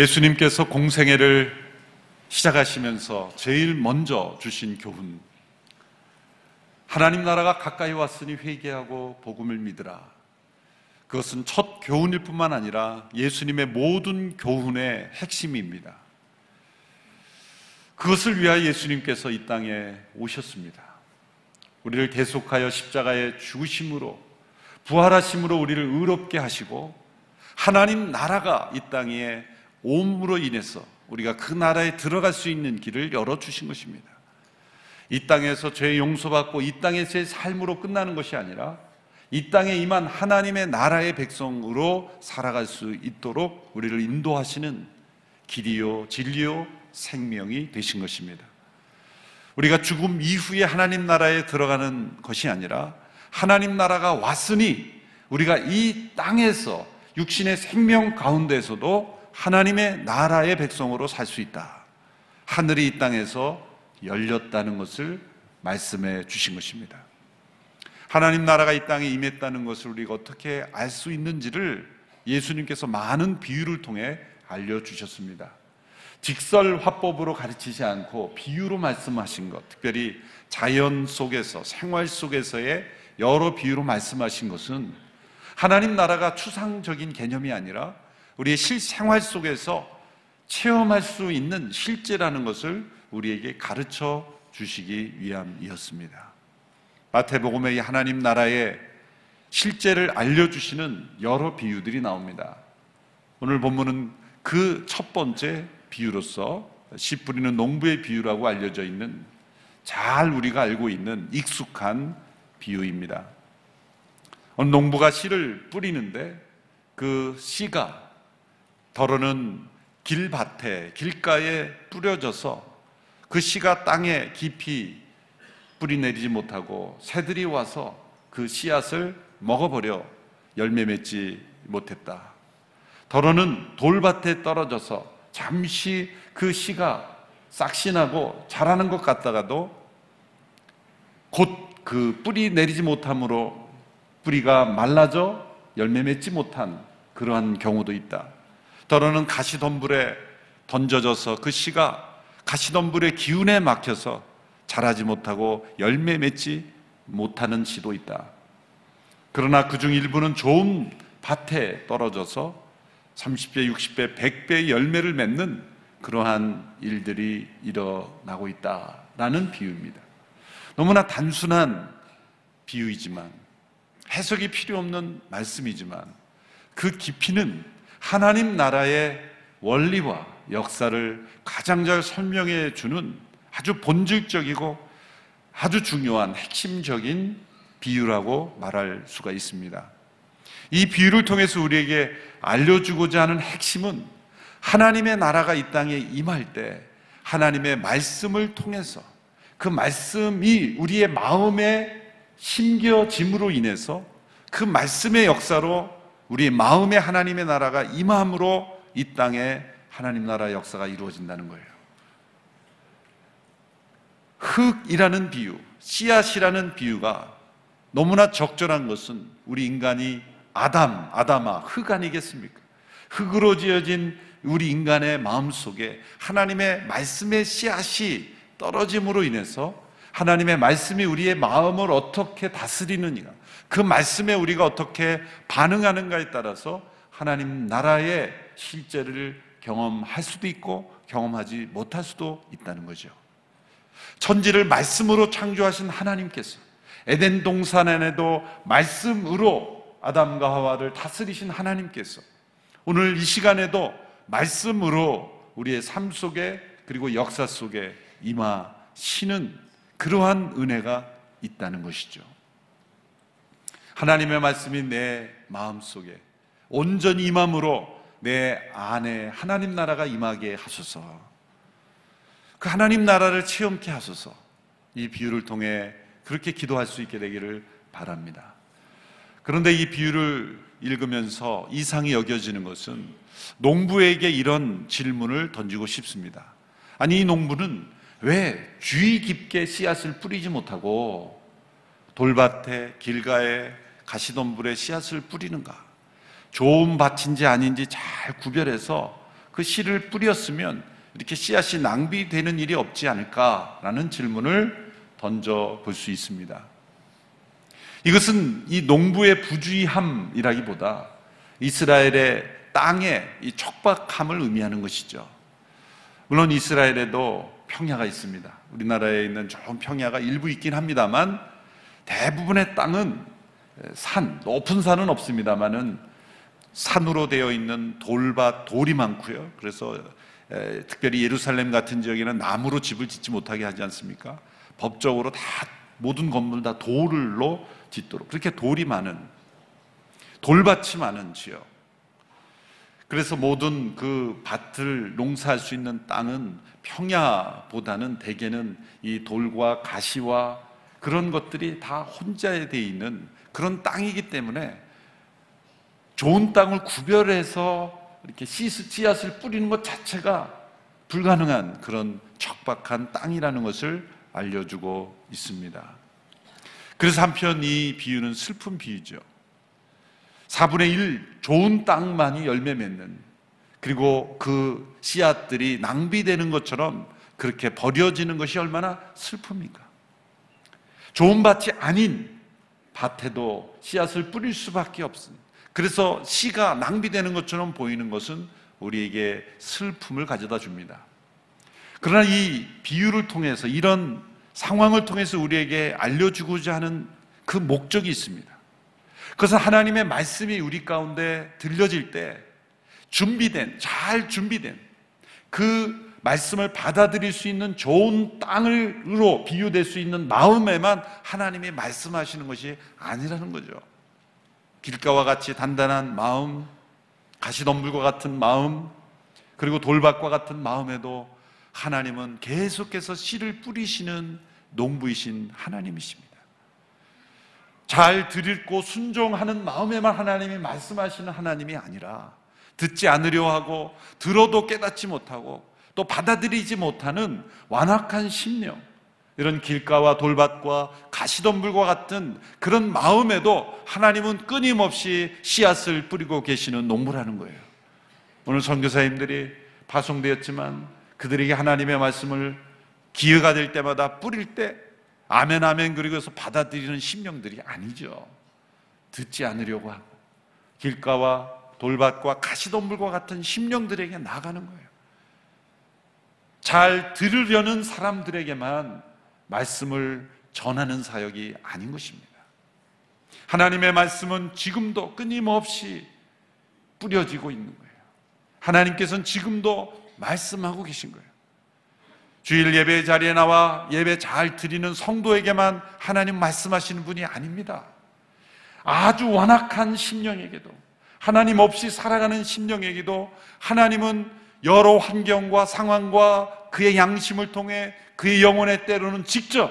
예수님께서 공생애를 시작하시면서 제일 먼저 주신 교훈. 하나님 나라가 가까이 왔으니 회개하고 복음을 믿으라. 그것은 첫 교훈일 뿐만 아니라 예수님의 모든 교훈의 핵심입니다. 그것을 위하여 예수님께서 이 땅에 오셨습니다. 우리를 계속하여 십자가의 죽으심으로 부활하심으로 우리를 의롭게 하시고 하나님 나라가 이 땅에 옴으로 인해서 우리가 그 나라에 들어갈 수 있는 길을 열어주신 것입니다. 이 땅에서 죄 용서받고 이 땅에서의 삶으로 끝나는 것이 아니라 이 땅에 임한 하나님의 나라의 백성으로 살아갈 수 있도록 우리를 인도하시는 길이요, 진리요, 생명이 되신 것입니다. 우리가 죽음 이후에 하나님 나라에 들어가는 것이 아니라 하나님 나라가 왔으니 우리가 이 땅에서 육신의 생명 가운데서도 하나님의 나라의 백성으로 살 수 있다. 하늘이 이 땅에서 열렸다는 것을 말씀해 주신 것입니다. 하나님 나라가 이 땅에 임했다는 것을 우리가 어떻게 알 수 있는지를 예수님께서 많은 비유를 통해 알려주셨습니다. 직설 화법으로 가르치지 않고 비유로 말씀하신 것, 특별히 자연 속에서, 생활 속에서의 여러 비유로 말씀하신 것은 하나님 나라가 추상적인 개념이 아니라 우리의 실생활 속에서 체험할 수 있는 실제라는 것을 우리에게 가르쳐 주시기 위함이었습니다. 마태복음의 하나님 나라의 실제를 알려주시는 여러 비유들이 나옵니다. 오늘 본문은 그 첫 번째 비유로서 씨 뿌리는 농부의 비유라고 알려져 있는 잘 우리가 알고 있는 익숙한 비유입니다. 어느 농부가 씨를 뿌리는데 그 씨가 더러는 길밭에 길가에 뿌려져서 그 씨가 땅에 깊이 뿌리 내리지 못하고 새들이 와서 그 씨앗을 먹어버려 열매 맺지 못했다. 더러는 돌밭에 떨어져서 잠시 그 씨가 싹신하고 자라는 것 같다가도 곧 그 뿌리 내리지 못함으로 뿌리가 말라져 열매 맺지 못한 그러한 경우도 있다. 더러는 가시덤불에 던져져서 그 씨가 가시덤불의 기운에 막혀서 자라지 못하고 열매 맺지 못하는 시도 있다. 그러나 그 중 일부는 좋은 밭에 떨어져서 30배, 60배, 100배의 열매를 맺는 그러한 일들이 일어나고 있다라는 비유입니다. 너무나 단순한 비유이지만 해석이 필요 없는 말씀이지만 그 깊이는 하나님 나라의 원리와 역사를 가장 잘 설명해 주는 아주 본질적이고 아주 중요한 핵심적인 비유라고 말할 수가 있습니다. 이 비유를 통해서 우리에게 알려주고자 하는 핵심은 하나님의 나라가 이 땅에 임할 때 하나님의 말씀을 통해서 그 말씀이 우리의 마음에 심겨짐으로 인해서 그 말씀의 역사로 우리 마음의 하나님의 나라가 임함으로 이 땅에 하나님 나라의 역사가 이루어진다는 거예요. 흙이라는 비유, 씨앗이라는 비유가 너무나 적절한 것은 우리 인간이 아담, 아담아, 흙 아니겠습니까? 흙으로 지어진 우리 인간의 마음 속에 하나님의 말씀의 씨앗이 떨어짐으로 인해서 하나님의 말씀이 우리의 마음을 어떻게 다스리느냐, 그 말씀에 우리가 어떻게 반응하는가에 따라서 하나님 나라의 실제를 경험할 수도 있고 경험하지 못할 수도 있다는 거죠. 천지를 말씀으로 창조하신 하나님께서 에덴 동산 안에도 말씀으로 아담과 하와를 다스리신 하나님께서 오늘 이 시간에도 말씀으로 우리의 삶 속에 그리고 역사 속에 임하시는 그러한 은혜가 있다는 것이죠. 하나님의 말씀이 내 마음 속에 온전히 임함으로 내 안에 하나님 나라가 임하게 하소서. 그 하나님 나라를 체험케 하소서. 이 비유를 통해 그렇게 기도할 수 있게 되기를 바랍니다. 그런데 이 비유를 읽으면서 이상이 여겨지는 것은 농부에게 이런 질문을 던지고 싶습니다. 아니, 이 농부는 왜 주의 깊게 씨앗을 뿌리지 못하고 돌밭에, 길가에, 가시덤불에 씨앗을 뿌리는가? 좋은 밭인지 아닌지 잘 구별해서 그 씨를 뿌렸으면 이렇게 씨앗이 낭비되는 일이 없지 않을까라는 질문을 던져 볼 수 있습니다. 이것은 이 농부의 부주의함이라기보다 이스라엘의 땅의 이 척박함을 의미하는 것이죠. 물론 이스라엘에도 평야가 있습니다. 우리나라에 있는 좋은 평야가 일부 있긴 합니다만 대부분의 땅은 산, 높은 산은 없습니다만은 산으로 되어 있는 돌밭, 돌이 많고요. 그래서 특별히 예루살렘 같은 지역에는 나무로 집을 짓지 못하게 하지 않습니까? 법적으로 다 모든 건물 다 돌로 짓도록 그렇게 돌이 많은 돌밭이 많은 지역. 그래서 모든 그 밭을 농사할 수 있는 땅은 평야보다는 대개는 이 돌과 가시와 그런 것들이 다 혼자에 돼 있는 그런 땅이기 때문에 좋은 땅을 구별해서 이렇게 씨앗을 뿌리는 것 자체가 불가능한 그런 척박한 땅이라는 것을 알려주고 있습니다. 그래서 한편 이 비유는 슬픈 비유죠. 4분의 1 좋은 땅만이 열매 맺는 그리고 그 씨앗들이 낭비되는 것처럼 그렇게 버려지는 것이 얼마나 슬픕니까? 좋은 밭이 아닌 밭에도 씨앗을 뿌릴 수밖에 없습니다. 그래서 씨가 낭비되는 것처럼 보이는 것은 우리에게 슬픔을 가져다 줍니다. 그러나 이 비유를 통해서 이런 상황을 통해서 우리에게 알려주고자 하는 그 목적이 있습니다. 그것은 하나님의 말씀이 우리 가운데 들려질 때 준비된, 잘 준비된 그 말씀을 받아들일 수 있는 좋은 땅으로 비유될 수 있는 마음에만 하나님이 말씀하시는 것이 아니라는 거죠. 길가와 같이 단단한 마음, 가시덤불과 같은 마음, 그리고 돌밭과 같은 마음에도 하나님은 계속해서 씨를 뿌리시는 농부이신 하나님이십니다. 잘 들읽고 순종하는 마음에만 하나님이 말씀하시는 하나님이 아니라 듣지 않으려 하고 들어도 깨닫지 못하고 또 받아들이지 못하는 완악한 심령, 이런 길가와 돌밭과 가시덤불과 같은 그런 마음에도 하나님은 끊임없이 씨앗을 뿌리고 계시는 농부라는 거예요. 오늘 선교사님들이 파송되었지만 그들에게 하나님의 말씀을 기회가 될 때마다 뿌릴 때 아멘 아멘 그리고서 받아들이는 심령들이 아니죠. 듣지 않으려고 하고 길가와 돌밭과 가시덤불과 같은 심령들에게 나가는 거예요. 잘 들으려는 사람들에게만 말씀을 전하는 사역이 아닌 것입니다. 하나님의 말씀은 지금도 끊임없이 뿌려지고 있는 거예요. 하나님께서는 지금도 말씀하고 계신 거예요. 주일 예배 자리에 나와 예배 잘 드리는 성도에게만 하나님 말씀하시는 분이 아닙니다. 아주 완악한 심령에게도 하나님 없이 살아가는 심령에게도 하나님은 여러 환경과 상황과 그의 양심을 통해 그의 영혼의 때로는 직접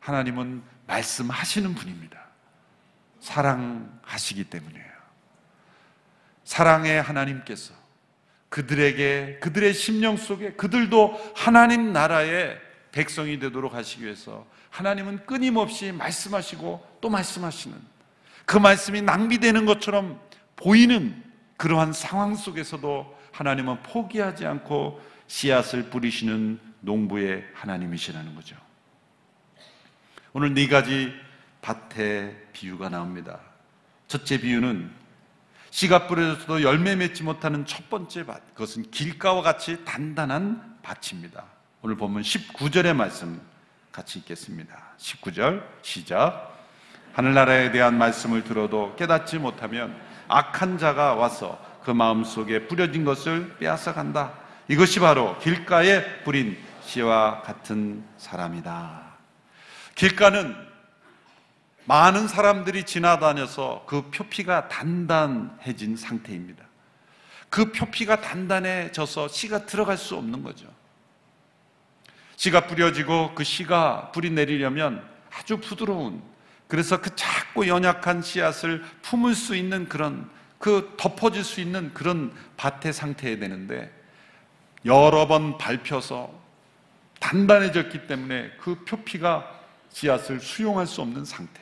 하나님은 말씀하시는 분입니다. 사랑하시기 때문이에요. 사랑의 하나님께서 그들에게 그들의 심령 속에 그들도 하나님 나라의 백성이 되도록 하시기 위해서 하나님은 끊임없이 말씀하시고 또 말씀하시는 그 말씀이 낭비되는 것처럼 보이는 그러한 상황 속에서도 하나님은 포기하지 않고 씨앗을 뿌리시는 농부의 하나님이시라는 거죠. 오늘 네 가지 밭의 비유가 나옵니다. 첫째 비유는 씨가 뿌려져도 열매 맺지 못하는 첫 번째 밭. 그것은 길가와 같이 단단한 밭입니다. 오늘 보면 19절의 말씀 같이 읽겠습니다. 19절 시작. 하늘나라에 대한 말씀을 들어도 깨닫지 못하면 악한 자가 와서 그 마음 속에 뿌려진 것을 빼앗아 간다. 이것이 바로 길가에 뿌린 씨와 같은 사람이다. 길가는 많은 사람들이 지나다녀서 그 표피가 단단해진 상태입니다. 그 표피가 단단해져서 씨가 들어갈 수 없는 거죠. 씨가 뿌려지고 그 씨가 뿌리 내리려면 아주 부드러운 그래서 그 작고 연약한 씨앗을 품을 수 있는 그런 그 덮어질 수 있는 그런 밭의 상태에 되는데 여러 번 밟혀서 단단해졌기 때문에 그 표피가 씨앗을 수용할 수 없는 상태.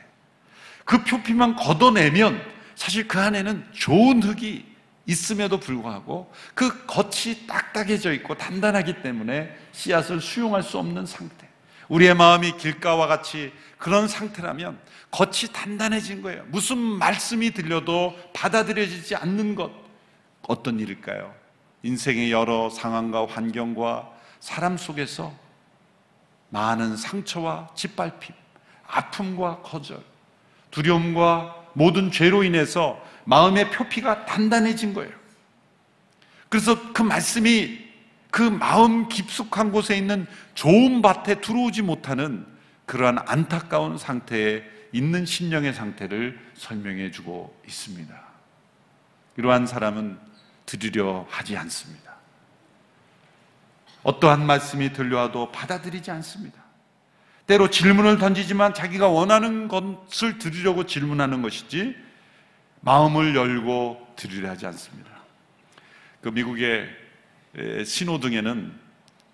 그 표피만 걷어내면 사실 그 안에는 좋은 흙이 있음에도 불구하고 그 겉이 딱딱해져 있고 단단하기 때문에 씨앗을 수용할 수 없는 상태. 우리의 마음이 길가와 같이 그런 상태라면 겉이 단단해진 거예요. 무슨 말씀이 들려도 받아들여지지 않는 것. 어떤 일일까요? 인생의 여러 상황과 환경과 사람 속에서 많은 상처와 짓밟힘, 아픔과 거절, 두려움과 모든 죄로 인해서 마음의 표피가 단단해진 거예요. 그래서 그 말씀이 그 마음 깊숙한 곳에 있는 좋은 밭에 들어오지 못하는 그러한 안타까운 상태에 있는 심령의 상태를 설명해 주고 있습니다. 이러한 사람은 들으려 하지 않습니다. 어떠한 말씀이 들려와도 받아들이지 않습니다. 때로 질문을 던지지만 자기가 원하는 것을 들으려고 질문하는 것이지 마음을 열고 들으려 하지 않습니다. 그 미국의 신호등에는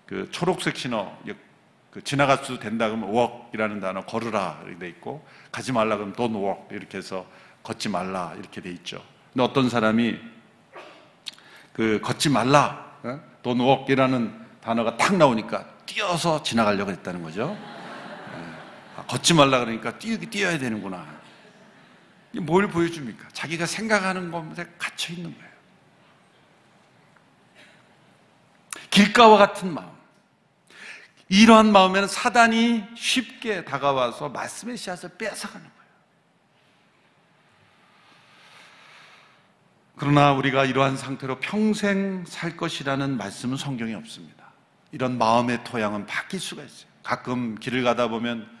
그 초록색 신호 그 지나갈 수 된다 그러면 walk이라는 단어 걸으라 이렇게 돼 있고 가지 말라 그러면 don't walk 이렇게 해서 걷지 말라 이렇게 돼 있죠. 근데 어떤 사람이 그 걷지 말라 어? don't walk이라는 단어가 탁 나오니까 뛰어서 지나가려고 했다는 거죠. 아, 걷지 말라 그러니까 뛰, 뛰어야 되는구나. 뭘 보여줍니까? 자기가 생각하는 것에 갇혀 있는 거예요. 길가와 같은 마음. 이러한 마음에는 사단이 쉽게 다가와서 말씀의 씨앗을 뺏어가는 거예요. 그러나 우리가 이러한 상태로 평생 살 것이라는 말씀은 성경에 없습니다. 이런 마음의 토양은 바뀔 수가 있어요. 가끔 길을 가다 보면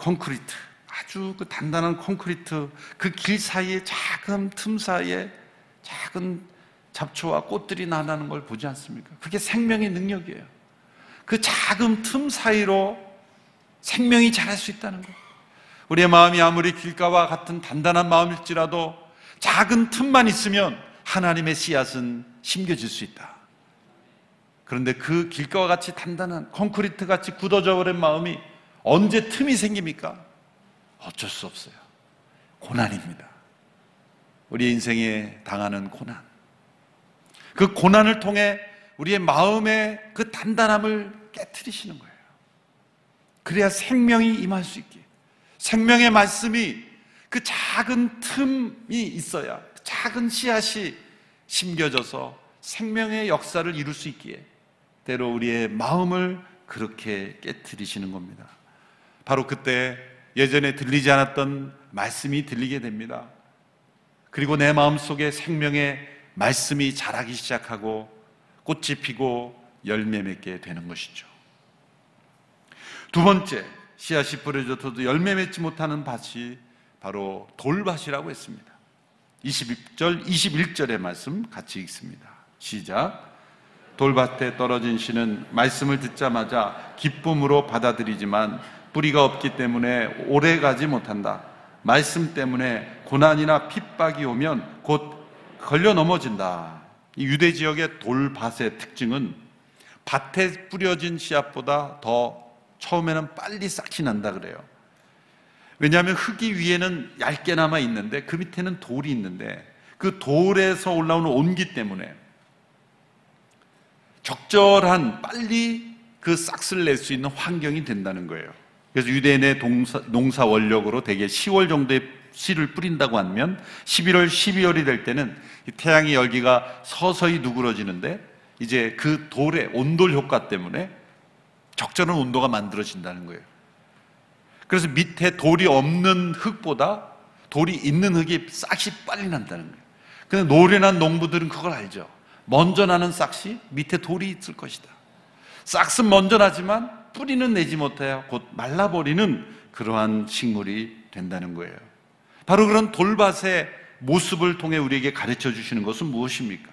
콘크리트, 아주 그 단단한 콘크리트, 그 길 사이에 작은 틈 사이에 작은 잡초와 꽃들이 나나는 걸 보지 않습니까? 그게 생명의 능력이에요. 그 작은 틈 사이로 생명이 자랄 수 있다는 거. 우리의 마음이 아무리 길가와 같은 단단한 마음일지라도 작은 틈만 있으면 하나님의 씨앗은 심겨질 수 있다. 그런데 그 길가와 같이 단단한 콘크리트 같이 굳어져 버린 마음이 언제 틈이 생깁니까? 어쩔 수 없어요. 고난입니다. 우리 인생에 당하는 고난. 그 고난을 통해 우리의 마음의 그 단단함을 깨뜨리시는 거예요. 그래야 생명이 임할 수 있게. 생명의 말씀이 그 작은 틈이 있어야 작은 씨앗이 심겨져서 생명의 역사를 이룰 수 있기에 때로 우리의 마음을 그렇게 깨뜨리시는 겁니다. 바로 그때 예전에 들리지 않았던 말씀이 들리게 됩니다. 그리고 내 마음 속에 생명의 말씀이 자라기 시작하고 꽃이 피고 열매 맺게 되는 것이죠. 두 번째, 씨앗이 뿌려져도 열매 맺지 못하는 밭이 바로 돌밭이라고 했습니다. 20절, 21절의 말씀 같이 읽습니다. 시작. 돌밭에 떨어진 씨는 말씀을 듣자마자 기쁨으로 받아들이지만 뿌리가 없기 때문에 오래 가지 못한다. 말씀 때문에 고난이나 핍박이 오면 곧 걸려 넘어진다. 이 유대 지역의 돌밭의 특징은 밭에 뿌려진 씨앗보다 더 처음에는 빨리 싹이 난다 그래요. 왜냐하면 흙이 위에는 얇게 남아 있는데 그 밑에는 돌이 있는데 그 돌에서 올라오는 온기 때문에 적절한 빨리 그 싹스를 낼수 있는 환경이 된다는 거예요. 그래서 유대인의 동사, 농사 원력으로 대개 10월 정도의 씨를 뿌린다고 하면 11월, 12월이 될 때는 태양의 열기가 서서히 누그러지는데 이제 그 돌의 온돌 효과 때문에 적절한 온도가 만들어진다는 거예요. 그래서 밑에 돌이 없는 흙보다 돌이 있는 흙이 싹이 빨리 난다는 거예요. 근데 노련한 농부들은 그걸 알죠. 먼저 나는 싹이 밑에 돌이 있을 것이다. 싹은 먼저 나지만 뿌리는 내지 못해야 곧 말라버리는 그러한 식물이 된다는 거예요. 바로 그런 돌밭의 모습을 통해 우리에게 가르쳐 주시는 것은 무엇입니까?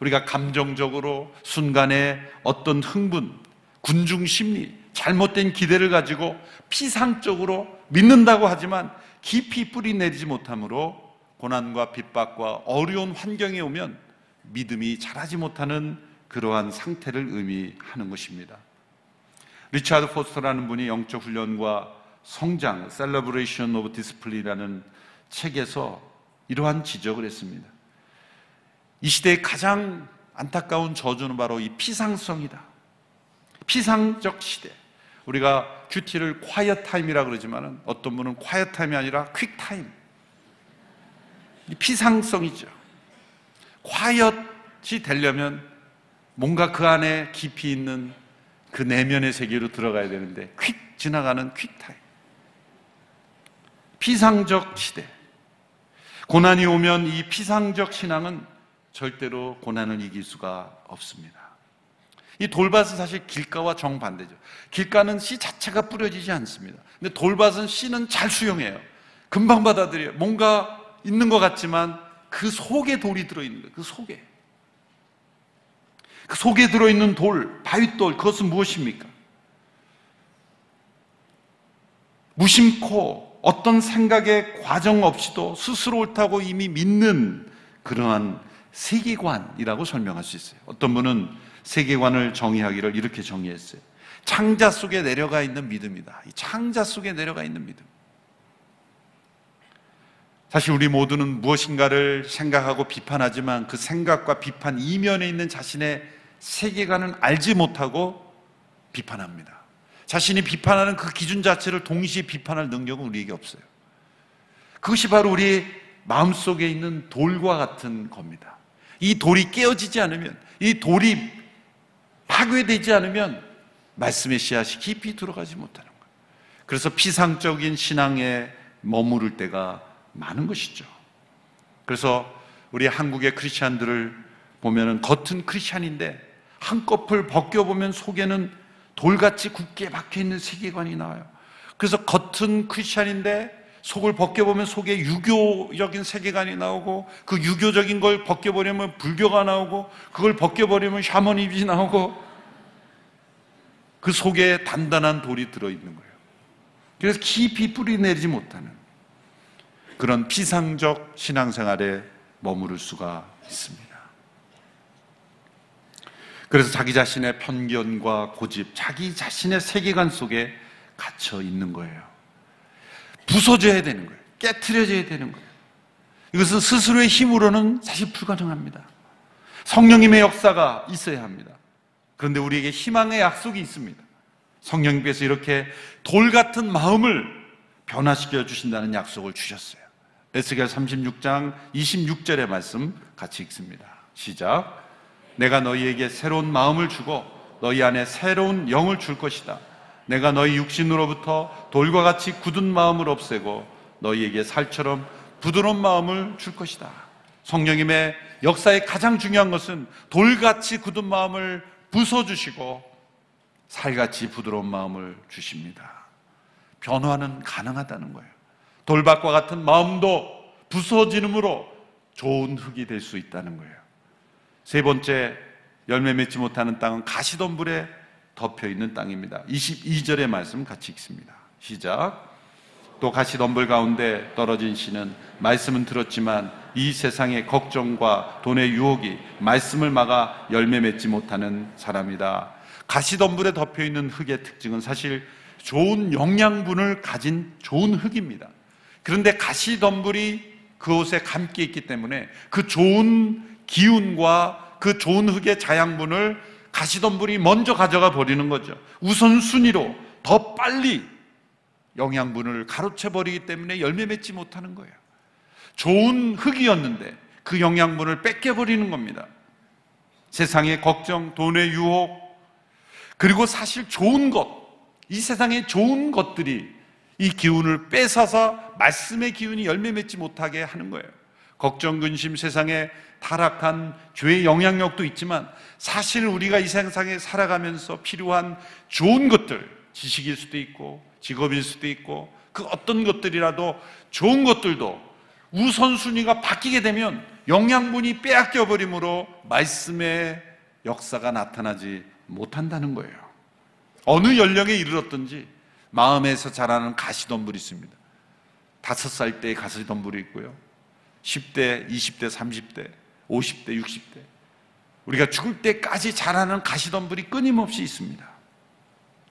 우리가 감정적으로 순간에 어떤 흥분, 군중 심리, 잘못된 기대를 가지고 피상적으로 믿는다고 하지만 깊이 뿌리 내리지 못함으로 고난과 핍박과 어려운 환경에 오면 믿음이 자라지 못하는 그러한 상태를 의미하는 것입니다. 리차드 포스터라는 분이 영적 훈련과 성장, Celebration of Discipline이라는 책에서 이러한 지적을 했습니다. 이 시대의 가장 안타까운 저주는 바로 이 피상성이다. 피상적 시대. 우리가 QT를 quiet time이라 그러지만은 어떤 분은 quiet time이 아니라 quick time. 피상성이죠. 콰이엇이 되려면 뭔가 그 안에 깊이 있는 그 내면의 세계로 들어가야 되는데 quick 지나가는 quick time. 피상적 시대. 고난이 오면 이 피상적 신앙은 절대로 고난을 이길 수가 없습니다. 이 돌밭은 사실 길가와 정반대죠. 길가는 씨 자체가 뿌려지지 않습니다. 근데 돌밭은 씨는 잘 수용해요. 금방 받아들여요. 뭔가 있는 것 같지만 그 속에 돌이 들어있는 거예요. 그 속에. 그 속에 들어있는 돌, 바윗돌, 그것은 무엇입니까? 무심코 어떤 생각의 과정 없이도 스스로 옳다고 이미 믿는 그러한 세계관이라고 설명할 수 있어요. 어떤 분은 세계관을 정의하기를 이렇게 정의했어요. 창자 속에 내려가 있는 믿음이다. 이 창자 속에 내려가 있는 믿음. 사실 우리 모두는 무엇인가를 생각하고 비판하지만 그 생각과 비판 이면에 있는 자신의 세계관은 알지 못하고 비판합니다. 자신이 비판하는 그 기준 자체를 동시에 비판할 능력은 우리에게 없어요. 그것이 바로 우리 마음속에 있는 돌과 같은 겁니다. 이 돌이 깨어지지 않으면, 이 돌이 파괴되지 않으면 말씀의 씨앗이 깊이 들어가지 못하는 거예요. 그래서 피상적인 신앙에 머무를 때가 많은 것이죠. 그래서 우리 한국의 크리스찬들을 보면은 겉은 크리스찬인데 한꺼풀 벗겨 보면 속에는 돌같이 굳게 박혀 있는 세계관이 나와요. 그래서 겉은 크리스찬인데 속을 벗겨보면 속에 유교적인 세계관이 나오고 그 유교적인 걸 벗겨버리면 불교가 나오고 그걸 벗겨버리면 샤머니즘이 나오고 그 속에 단단한 돌이 들어있는 거예요. 그래서 깊이 뿌리 내리지 못하는 그런 피상적 신앙생활에 머무를 수가 있습니다. 그래서 자기 자신의 편견과 고집, 자기 자신의 세계관 속에 갇혀 있는 거예요. 부서져야 되는 거예요. 깨트려져야 되는 거예요. 이것은 스스로의 힘으로는 사실 불가능합니다. 성령님의 역사가 있어야 합니다. 그런데 우리에게 희망의 약속이 있습니다. 성령님께서 이렇게 돌 같은 마음을 변화시켜 주신다는 약속을 주셨어요. 에스겔 36장 26절의 말씀 같이 읽습니다. 시작. 내가 너희에게 새로운 마음을 주고 너희 안에 새로운 영을 줄 것이다. 내가 너희 육신으로부터 돌과 같이 굳은 마음을 없애고 너희에게 살처럼 부드러운 마음을 줄 것이다. 성령님의 역사의 가장 중요한 것은 돌같이 굳은 마음을 부숴주시고 살같이 부드러운 마음을 주십니다. 변화는 가능하다는 거예요. 돌밭과 같은 마음도 부서지므로 좋은 흙이 될 수 있다는 거예요. 세 번째, 열매 맺지 못하는 땅은 가시덤불에 덮여 있는 땅입니다. 22절의 말씀 같이 읽습니다. 시작. 또 가시덤불 가운데 떨어진 씨는 말씀은 들었지만 이 세상의 걱정과 돈의 유혹이 말씀을 막아 열매 맺지 못하는 사람이다. 가시덤불에 덮여 있는 흙의 특징은 사실 좋은 영양분을 가진 좋은 흙입니다. 그런데 가시덤불이 그곳에 감게 있기 때문에 그 좋은 기운과 그 좋은 흙의 자양분을 가시덤불이 먼저 가져가 버리는 거죠. 우선순위로 더 빨리 영양분을 가로채 버리기 때문에 열매 맺지 못하는 거예요. 좋은 흙이었는데 그 영양분을 뺏겨 버리는 겁니다. 세상의 걱정, 돈의 유혹, 그리고 사실 좋은 것, 이 세상에 좋은 것들이 이 기운을 뺏어서 말씀의 기운이 열매 맺지 못하게 하는 거예요. 걱정, 근심, 세상에 타락한 죄의 영향력도 있지만 사실 우리가 이 세상에 살아가면서 필요한 좋은 것들, 지식일 수도 있고 직업일 수도 있고 그 어떤 것들이라도 좋은 것들도 우선순위가 바뀌게 되면 영양분이 빼앗겨 버림으로 말씀의 역사가 나타나지 못한다는 거예요. 어느 연령에 이르렀든지 마음에서 자라는 가시덤불이 있습니다. 다섯 살 때의 가시덤불이 있고요. 10대, 20대, 30대, 50대, 60대. 우리가 죽을 때까지 자라는 가시덤불이 끊임없이 있습니다.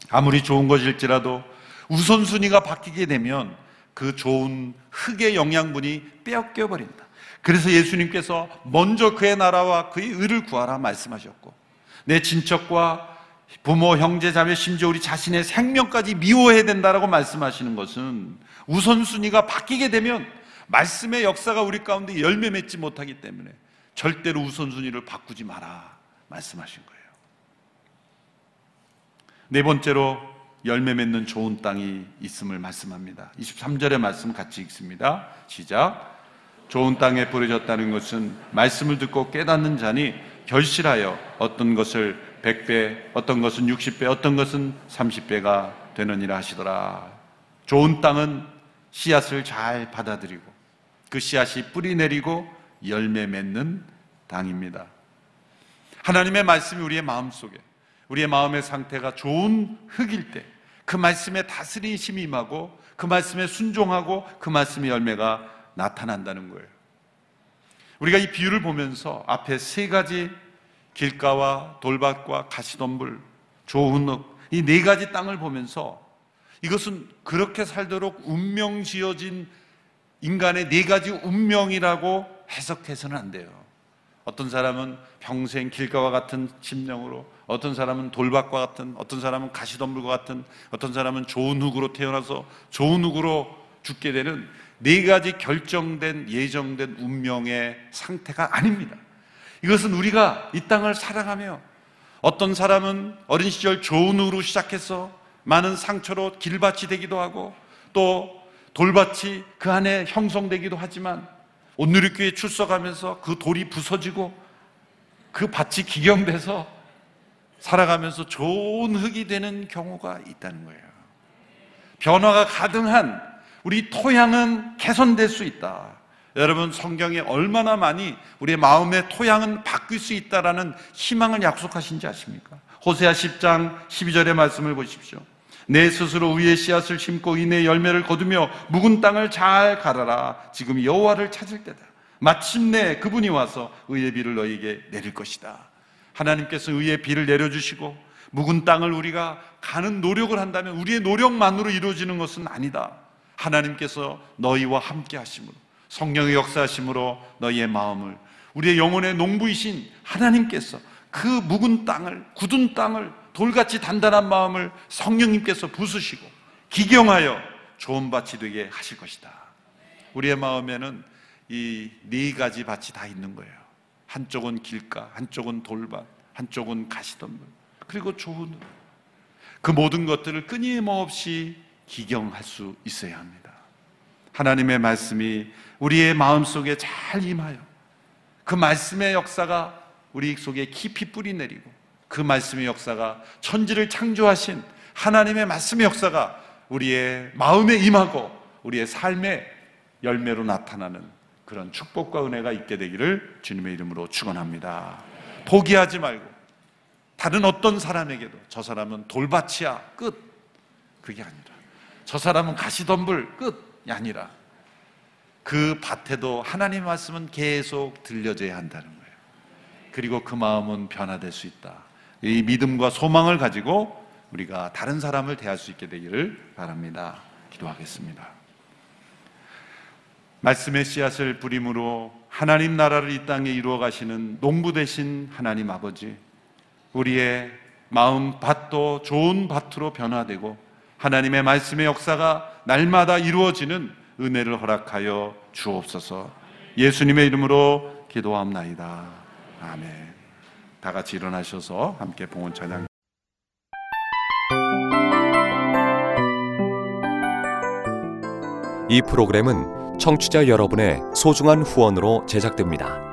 아무리 좋은 것일지라도 우선순위가 바뀌게 되면 그 좋은 흙의 영양분이 빼앗겨 버린다. 그래서 예수님께서 먼저 그의 나라와 그의 의를 구하라 말씀하셨고 내 친척과 부모, 형제, 자매, 심지어 우리 자신의 생명까지 미워해야 된다라고 말씀하시는 것은 우선순위가 바뀌게 되면 말씀의 역사가 우리 가운데 열매 맺지 못하기 때문에 절대로 우선순위를 바꾸지 마라 말씀하신 거예요. 네 번째로 열매 맺는 좋은 땅이 있음을 말씀합니다. 23절의 말씀 같이 읽습니다. 시작. 좋은 땅에 뿌려졌다는 것은 말씀을 듣고 깨닫는 자니 결실하여 어떤 것을 100배, 어떤 것은 60배, 어떤 것은 30배가 되느니라 하시더라. 좋은 땅은 씨앗을 잘 받아들이고 그 씨앗이 뿌리 내리고 열매 맺는 땅입니다. 하나님의 말씀이 우리의 마음 속에 우리의 마음의 상태가 좋은 흙일 때 그 말씀에 다스리심이 임하고 그 말씀에 순종하고 그 말씀의 열매가 나타난다는 거예요. 우리가 이 비유를 보면서 앞에 세 가지 길가와 돌밭과 가시덤불, 흙, 이네 가지 땅을 보면서 이것은 그렇게 살도록 운명 지어진 인간의 네 가지 운명이라고 해석해서는 안 돼요. 어떤 사람은 평생 길가와 같은 심령으로, 어떤 사람은 돌밭과 같은, 어떤 사람은 가시덤불과 같은, 어떤 사람은 좋은 흙으로 태어나서 좋은 흙으로 죽게 되는 네 가지 결정된, 예정된 운명의 상태가 아닙니다. 이것은 우리가 이 땅을 살아가며 어떤 사람은 어린 시절 좋은 흙으로 시작해서 많은 상처로 길밭이 되기도 하고 또 돌밭이 그 안에 형성되기도 하지만 온누리교회 출석하면서 그 돌이 부서지고 그 밭이 기경돼서 살아가면서 좋은 흙이 되는 경우가 있다는 거예요. 변화가 가능한 우리 토양은 개선될 수 있다. 여러분 성경에 얼마나 많이 우리의 마음의 토양은 바뀔 수 있다라는 희망을 약속하신지 아십니까? 호세아 10장 12절의 말씀을 보십시오. 내 스스로 위에 씨앗을 심고 이내 열매를 거두며 묵은 땅을 잘 갈아라. 지금 여호와를 찾을 때다. 마침내 그분이 와서 의의 비를 너에게 내릴 것이다. 하나님께서 의의 비를 내려주시고 묵은 땅을 우리가 가는 노력을 한다면 우리의 노력만으로 이루어지는 것은 아니다. 하나님께서 너희와 함께 하심으로 성령의 역사하심으로 너희의 마음을 우리의 영혼의 농부이신 하나님께서 그 묵은 땅을 굳은 땅을 돌같이 단단한 마음을 성령님께서 부수시고 기경하여 좋은 밭이 되게 하실 것이다. 우리의 마음에는 이 네 가지 밭이 다 있는 거예요. 한쪽은 길가, 한쪽은 돌밭, 한쪽은 가시덤불, 그리고 좋은 그 모든 것들을 끊임없이 기경할 수 있어야 합니다. 하나님의 말씀이 우리의 마음 속에 잘 임하여 그 말씀의 역사가 우리 속에 깊이 뿌리 내리고 그 말씀의 역사가 천지를 창조하신 하나님의 말씀의 역사가 우리의 마음에 임하고 우리의 삶의 열매로 나타나는 그런 축복과 은혜가 있게 되기를 주님의 이름으로 축원합니다. 포기하지 말고 다른 어떤 사람에게도 저 사람은 돌밭이야 끝 그게 아니라 저 사람은 가시덤불 끝이 아니라 그 밭에도 하나님의 말씀은 계속 들려져야 한다는 거예요. 그리고 그 마음은 변화될 수 있다. 이 믿음과 소망을 가지고 우리가 다른 사람을 대할 수 있게 되기를 바랍니다. 기도하겠습니다. 말씀의 씨앗을 뿌림으로 하나님 나라를 이 땅에 이루어 가시는 농부 되신 하나님 아버지, 우리의 마음 밭도 좋은 밭으로 변화되고 하나님의 말씀의 역사가 날마다 이루어지는 은혜를 허락하여 주옵소서. 예수님의 이름으로 기도함나이다. 아멘. 다 같이 일어나셔서 함께 봉헌 찬양. 이 프로그램은 청취자 여러분의 소중한 후원으로 제작됩니다.